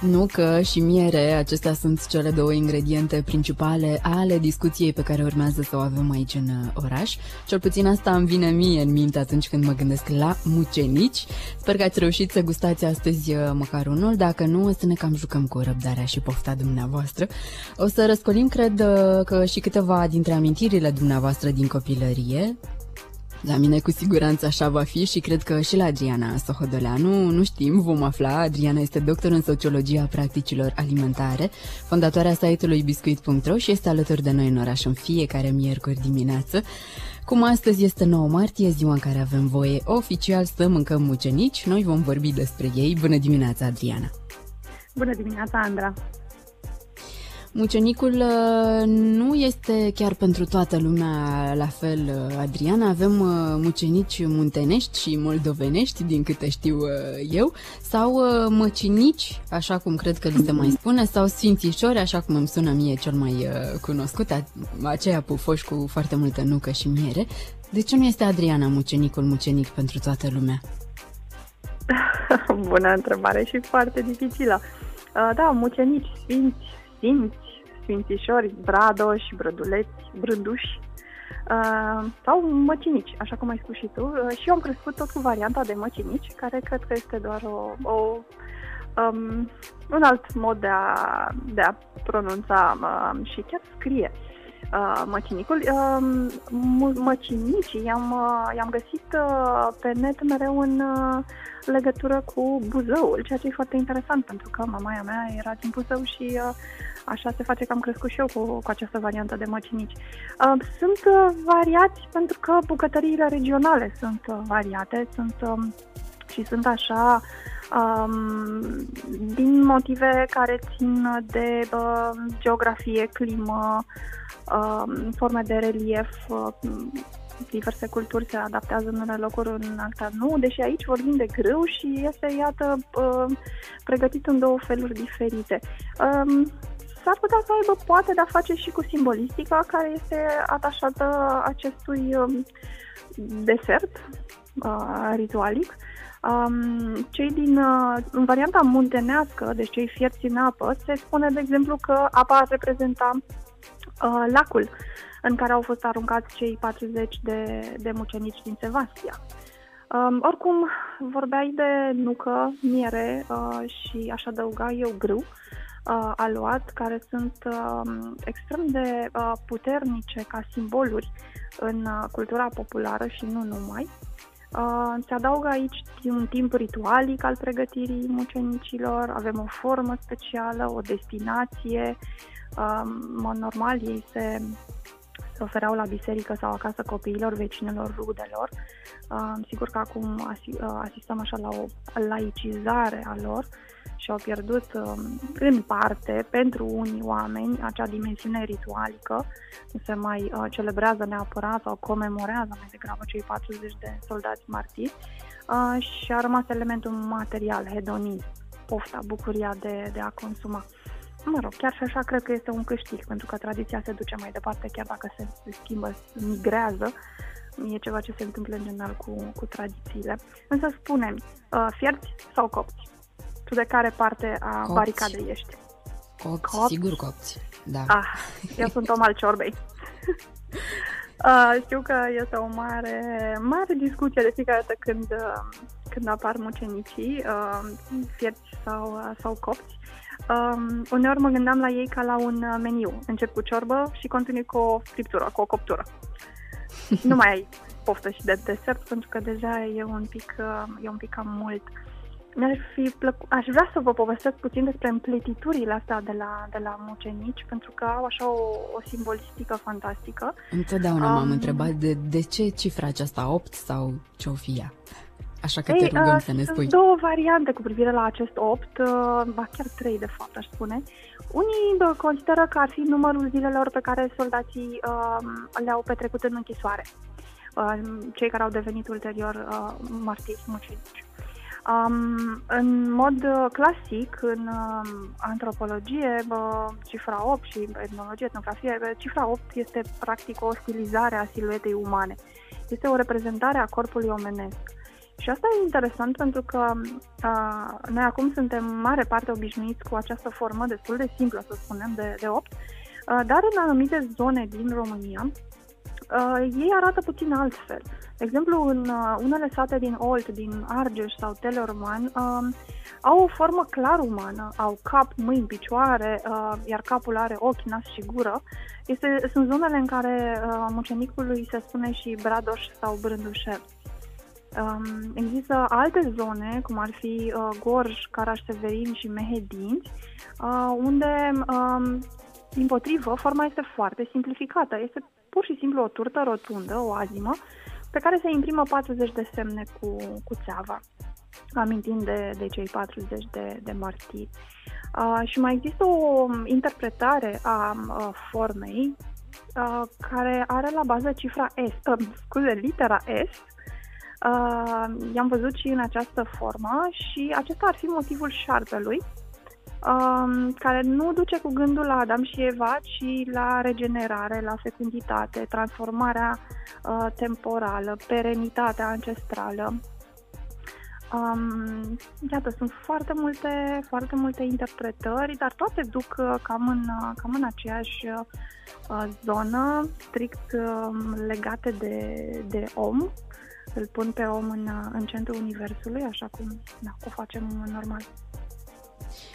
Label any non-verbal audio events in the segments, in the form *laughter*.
Nucă și miere, acestea sunt cele două ingrediente principale ale discuției pe care urmează să o avem aici în uh, oraș. Cel puțin asta îmi vine mie în minte atunci când mă gândesc la mucenici. Sper că ați reușit să gustați astăzi uh, măcar unul, dacă nu o să ne cam jucăm cu răbdarea și pofta dumneavoastră. O să răscolim, cred uh, că și câteva dintre amintirile dumneavoastră din copilărie, la mine cu siguranță așa va fi și cred că și la Adriana Sohodoleanu, nu știm, vom afla. Adriana este doctor în sociologia practicilor alimentare, fondatoarea site-ului biscuit.ro și este alături de noi în oraș în fiecare miercuri dimineață. Cum astăzi este 9 martie, ziua în care avem voie oficial să mâncăm mucenici, noi vom vorbi despre ei. Bună dimineața, Adriana! Bună dimineața, Andra! Mucenicul uh, nu este chiar pentru toată lumea la fel, uh, Adriana. Avem uh, mucenici muntenești și moldovenești, din câte știu eu, sau măcinici, așa cum cred că li se mai spune, sau sfințișori, așa cum îmi sună mie cel mai cunoscut, aceea pufoși cu foarte multă nucă și miere. De ce nu este Adriana mucenicul mucenic pentru toată lumea? *laughs* Bună întrebare și foarte dificilă. Da, mucenici, sfinți, simți, sfințișori, bradoși, brăduleți, brânduși uh, sau măcinici, așa cum ai spus și tu. Uh, și eu am crescut tot cu varianta de măcinici, care cred că este doar o, o um, un alt mod de a, de a pronunța um, și chiar scrie uh, măcinicul. Uh, măcinicii i-am, uh, i-am găsit uh, pe net mereu în uh, legătură cu Buzăul, ceea ce e foarte interesant pentru că mamaia mea era din Buzău și uh, așa se face că am crescut și eu cu, cu această variantă de măcinici. Uh, sunt uh, variați pentru că bucătăriile regionale sunt uh, variate, sunt um, și sunt așa um, din motive care țin de uh, geografie, climă, uh, forme de relief, uh, diverse culturi se adaptează în unele locuri, în alta nu, deși aici vorbim de grâu și este, iată, uh, pregătit în două feluri diferite. Um, s-ar putea să aibă poate de-a face și cu simbolistica care este atașată acestui um, desert uh, ritualic. Um, cei din, uh, în varianta muntenească, deci cei fierți în apă, se spune, de exemplu, că apa ar reprezenta uh, lacul în care au fost aruncați cei 40 de, de mucenici din Sevastia. Um, oricum, vorbeai de nucă, miere uh, și aș adăuga eu grâu uh, aluat, care sunt uh, extrem de uh, puternice ca simboluri în uh, cultura populară și nu numai. Uh, se adaugă aici un timp ritualic al pregătirii mucenicilor, avem o formă specială, o destinație. Uh, în mod normal, ei se, se ofereau la biserică sau acasă copiilor, vecinilor, rudelor. Uh, sigur că acum asi, uh, asistăm așa la o laicizare a lor și au pierdut um, în parte pentru unii oameni acea dimensiune ritualică, nu se mai uh, celebrează neapărat sau comemorează mai degrabă cei 40 de soldați martiri uh, și a rămas elementul material, hedonist, pofta, bucuria de, de a consuma. Mă rog, chiar și așa cred că este un câștig, pentru că tradiția se duce mai departe, chiar dacă se, se schimbă, migrează, e ceva ce se întâmplă în general cu, cu tradițiile. Însă spunem, uh, fierți sau copți? Tu de care parte a copți. baricadei ești? Copți, copți, sigur copți, da. Ah, eu sunt om al ciorbei. *laughs* uh, știu că este o mare, mare discuție de fiecare dată când, uh, când apar mucenicii, uh, fierți sau, uh, sau copți. Um, uneori mă gândeam la ei ca la un uh, meniu. Încep cu ciorbă și continui cu o friptură, cu o coptură. *laughs* nu mai ai poftă și de desert, pentru că deja e un pic, uh, e un pic cam mult. Uh, mi-ar fi plăcut, aș vrea să vă povestesc puțin despre împletiturile astea de la, de la mucenici, pentru că au așa o, o simbolistică fantastică. Întotdeauna um, m-am întrebat de, de ce cifra aceasta 8 sau ce-o fi ea. Așa că ei, te rugăm uh, să ne spui. Sunt două variante cu privire la acest 8, uh, ba chiar trei de fapt aș spune. Unii uh, consideră că ar fi numărul zilelor pe care soldații uh, le-au petrecut în închisoare. Uh, cei care au devenit ulterior uh, martiri mucenici. Um, în mod uh, clasic, în uh, antropologie, uh, cifra 8 și etnologie, etnografie, uh, cifra 8 este practic o stilizare a siluetei umane. Este o reprezentare a corpului omenesc. Și asta e interesant pentru că uh, noi acum suntem mare parte obișnuiți cu această formă destul de simplă, să spunem, de, de 8, uh, dar în anumite zone din România uh, ei arată puțin altfel. De exemplu, în uh, unele sate din Olt, din Argeș sau Teleorman, uh, au o formă clar umană, au cap, mâini, picioare, uh, iar capul are ochi, nas și gură. Este, sunt zonele în care uh, mucenicului se spune și bradoș sau brândușel. Um, există alte zone, cum ar fi uh, Gorj, Caraș-Severin și Mehedinți, uh, unde, um, din potrivă, forma este foarte simplificată. Este pur și simplu o turtă rotundă, o azimă, pe care se imprimă 40 de semne cu, cu țeava, amintind de, de cei 40 de, de martiri. Uh, și mai există o interpretare a uh, formei uh, care are la bază cifra S, uh, scuze, litera S, uh, i-am văzut și în această formă și acesta ar fi motivul șarpelui, um, care nu duce cu gândul la Adam și Eva, ci la regenerare, la fecunditate, transformarea uh, temporală, perenitatea ancestrală. Um, iată, sunt foarte multe, foarte multe interpretări, dar toate duc uh, cam în, uh, cam în aceeași uh, zonă, strict uh, legate de, de om. Îl pun pe om în, uh, în centrul universului, așa cum da, o facem normal.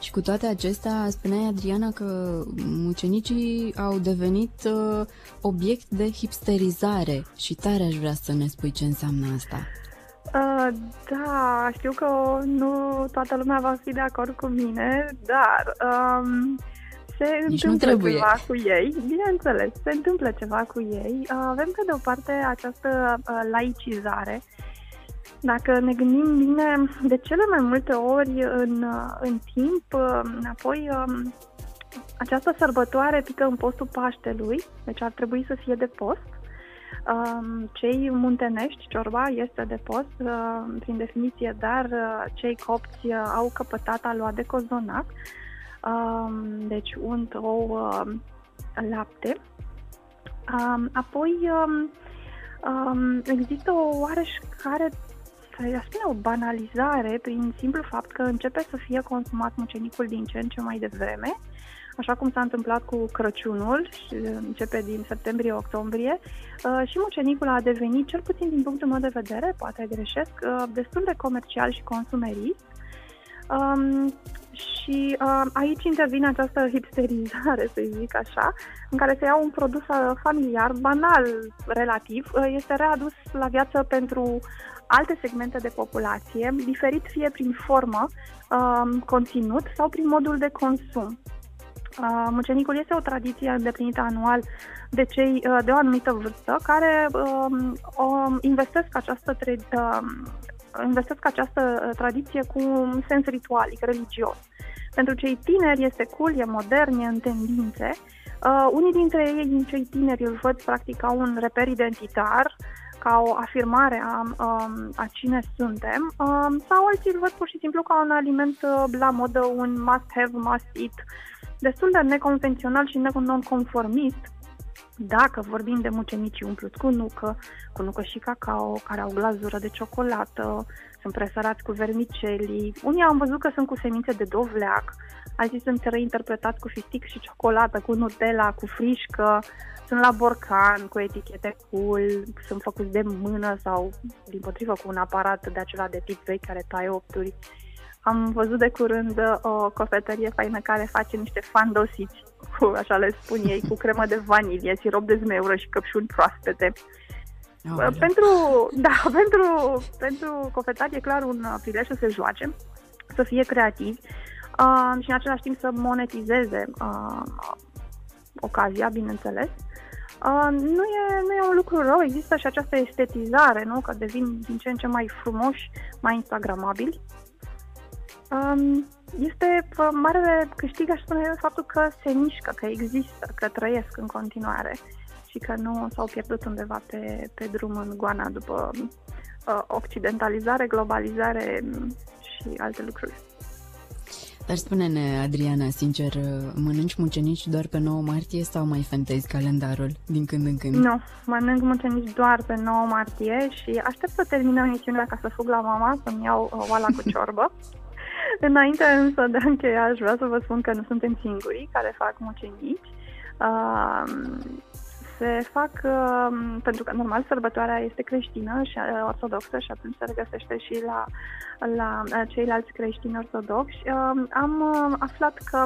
Și cu toate acestea, spuneai, Adriana, că mucenicii au devenit uh, obiect de hipsterizare și tare aș vrea să ne spui ce înseamnă asta. Uh, da, știu că nu toată lumea va fi de acord cu mine, dar um, se Nici întâmplă nu trebuie. ceva cu ei. Bineînțeles, se întâmplă ceva cu ei. Uh, avem pe de o parte această uh, laicizare. Dacă ne gândim bine, de cele mai multe ori în, uh, în timp, uh, apoi um, această sărbătoare pică în postul Paștelui, deci ar trebui să fie de post. Um, cei muntenești, ciorba este de post, uh, prin definiție, dar uh, cei copți uh, au căpătat a lua de cozonac, um, deci unt, ou, uh, lapte. Um, apoi um, um, există o oareșcare, aș spune o banalizare prin simplu fapt că începe să fie consumat mucenicul din ce în ce mai devreme, așa cum s-a întâmplat cu Crăciunul, și începe din septembrie-octombrie, uh, și mucenicul a devenit, cel puțin din punctul meu de vedere, poate greșesc, uh, destul de comercial și consumerist. Um, și uh, aici intervine această hipsterizare, să zic așa, în care se ia un produs uh, familiar, banal relativ, uh, este readus la viață pentru alte segmente de populație, diferit fie prin formă, uh, conținut sau prin modul de consum. Uh, mucenicul este o tradiție îndeplinită anual de cei uh, de o anumită vârstă care uh, o investesc această tre- uh, investesc această uh, tradiție cu un sens ritualic, religios. Pentru cei tineri este cool, e modern, e în tendințe. Uh, unii dintre ei, din cei tineri, îl văd practic ca un reper identitar, ca o afirmare a, um, a cine suntem, um, sau alții îl văd pur și simplu ca un aliment uh, la modă, un must-have, must-eat, destul de neconvențional și non-conformist, dacă vorbim de mucenicii umpluți cu nucă, cu nucă și cacao, care au glazură de ciocolată, sunt presărați cu vermicelii. Unii am văzut că sunt cu semințe de dovleac, alții sunt reinterpretați cu fistic și ciocolată, cu Nutella, cu frișcă, sunt la borcan, cu etichete cool, sunt făcuți de mână sau, din potrivă, cu un aparat de acela de tip vechi care taie opturi. Am văzut de curând o cofetărie faină care face niște fandosiți, cu, așa le spun ei, cu cremă de vanilie, sirop de zmeură și căpșuni proaspete. Aoleu. Pentru, da, *laughs* pentru, pentru cofetari e clar un prilej să se joace, să fie creativi uh, și în același timp să monetizeze uh, ocazia, bineînțeles. Uh, nu, e, nu e un lucru rău, există și această estetizare, nu? că devin din ce în ce mai frumoși, mai instagramabili. Um, este uh, marele câștig, aș spune, faptul că se mișcă, că există, că trăiesc în continuare și că nu s-au pierdut undeva pe, pe drum în goana după uh, occidentalizare, globalizare mm, și alte lucruri. Dar spune-ne, Adriana, sincer, mănânci mucenici doar pe 9 martie sau mai fentezi calendarul din când în când? Nu, mănânc mucenici doar pe 9 martie și aștept să terminăm emisiunea ca să fug la mama să-mi iau uh, oala cu *laughs* ciorbă. Înainte însă de a încheia, aș vrea să vă spun că nu suntem singurii care fac mucenici. Uh, se fac, uh, pentru că normal sărbătoarea este creștină și uh, ortodoxă și atunci se regăsește și la, la uh, ceilalți creștini ortodoxi. Uh, am uh, aflat că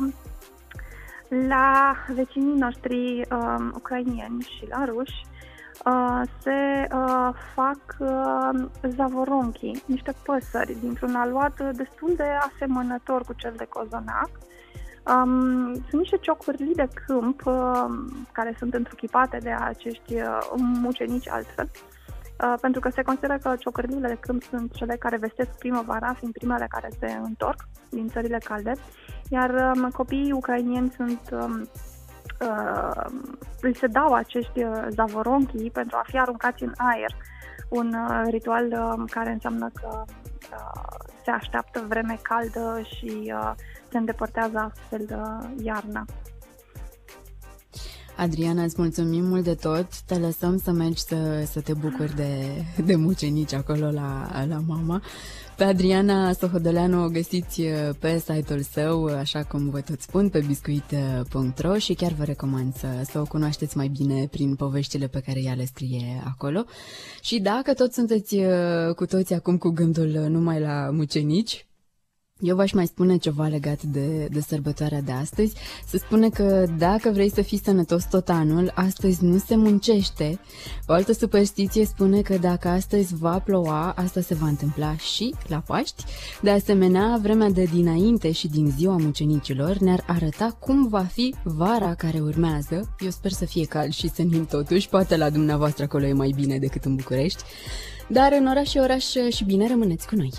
la vecinii noștri uh, ucrainieni și la ruși uh, se uh, fac uh, zavoronchi, niște păsări dintr-un aluat destul de asemănător cu cel de cozonac. Um, sunt niște ciocârlii de câmp uh, care sunt întruchipate de acești uh, mucenici altfel, uh, pentru că se consideră că ciocârlile de câmp sunt cele care vestesc primăvara, fiind primele care se întorc din țările calde, iar um, copiii ucrainieni sunt um, uh, îi se dau acești uh, zavoronchi pentru a fi aruncați în aer. Un uh, ritual uh, care înseamnă că uh, se așteaptă vreme caldă și uh, se îndepărtează astfel de iarna. Adriana, îți mulțumim mult de tot. Te lăsăm să mergi să, să te bucuri de, de mucenici acolo la, la mama. Pe Adriana Sohodoleanu o găsiți uh, pe site-ul său, așa cum vă tot spun, pe biscuit.ro și chiar vă recomand să, să o cunoașteți mai bine prin poveștile pe care ea le scrie acolo. Și dacă tot sunteți uh, cu toți acum cu gândul numai la mucenici, eu v-aș mai spune ceva legat de, de sărbătoarea de astăzi. Se spune că dacă vrei să fii sănătos tot anul, astăzi nu se muncește. O altă superstiție spune că dacă astăzi va ploua, asta se va întâmpla și la Paști. De asemenea, vremea de dinainte și din ziua mucenicilor ne-ar arăta cum va fi vara care urmează. Eu sper să fie cald și senin totuși, poate la dumneavoastră acolo e mai bine decât în București. Dar în oraș și oraș și bine rămâneți cu noi!